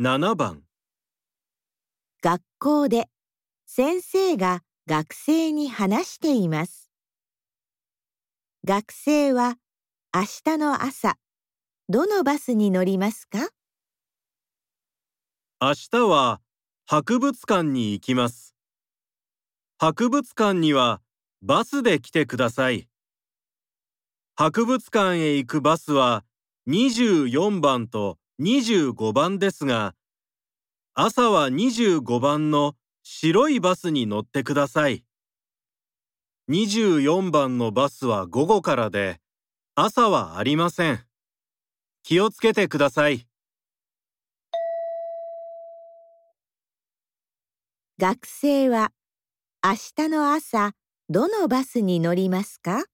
7番学校で先生が学生に話しています。学生は明日の朝、どのバスに乗りますか？明日は博物館に行きます。博物館にはバスで来てください。博物館へ行くバスは24番と25番ですが、朝は25番の白いバスに乗ってください。24番のバスは午後からで、朝はありません。気をつけてください。学生は明日の朝、どのバスに乗りますか？